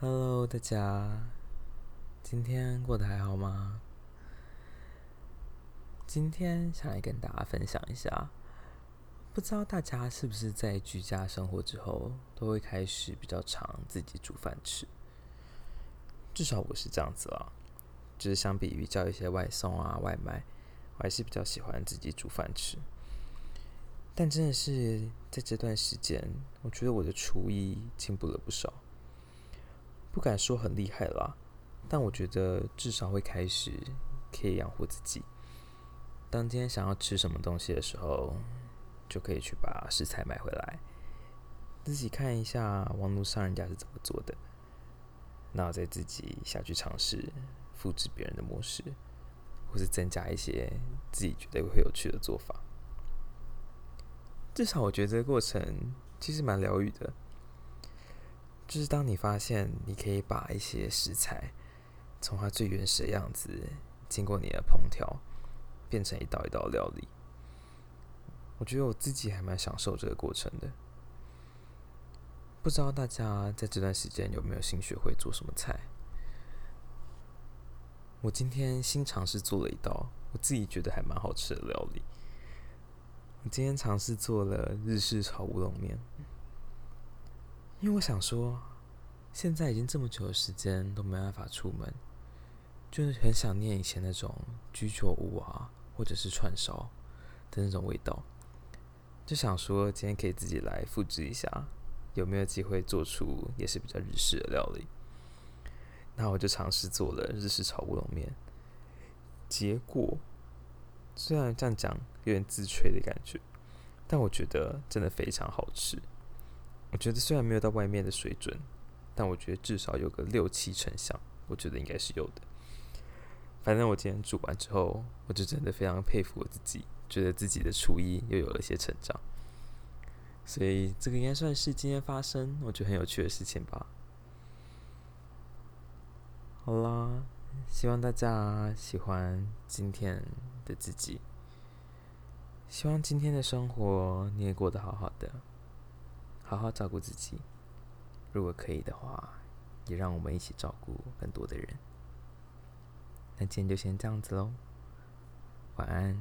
Hello，大家，今天过得还好吗？今天想来跟大家分享一下，不知道大家是不是在居家生活之后，都会开始比较常自己煮饭吃？至少我是这样子啦，就是相比于叫一些外送啊、外卖，我还是比较喜欢自己煮饭吃。但真的是在这段时间，我觉得我的厨艺进步了不少。不敢说很厉害啦，但我觉得至少会开始可以养活自己。当今天想要吃什么东西的时候，就可以去把食材买回来，自己看一下网络上人家是怎么做的，那我再自己下去尝试复制别人的模式，或是增加一些自己觉得会有趣的做法。至少我觉得这个过程其实蛮疗愈的。就是当你发现你可以把一些食材从它最原始的样子，经过你的烹调，变成一道一道料理，我觉得我自己还蛮享受这个过程的。不知道大家在这段时间有没有新学会做什么菜？我今天新尝试做了一道我自己觉得还蛮好吃的料理。我今天尝试做了日式炒乌龙面。因为我想说，现在已经这么久的时间都没办法出门，就是很想念以前那种居酒屋啊，或者是串烧的那种味道，就想说今天可以自己来复制一下，有没有机会做出也是比较日式的料理？那我就尝试做了日式炒乌龙面，结果虽然这样讲有点自吹的感觉，但我觉得真的非常好吃。我觉得虽然没有到外面的水准，但我觉得至少有个六七成像，我觉得应该是有的。反正我今天煮完之后，我就真的非常佩服我自己，觉得自己的厨艺又有了些成长。所以这个应该算是今天发生我觉得很有趣的事情吧。好啦，希望大家喜欢今天的自己，希望今天的生活你也过得好好的。好好照顾自己，如果可以的话，也让我们一起照顾更多的人。那今天就先这样子喽，晚安。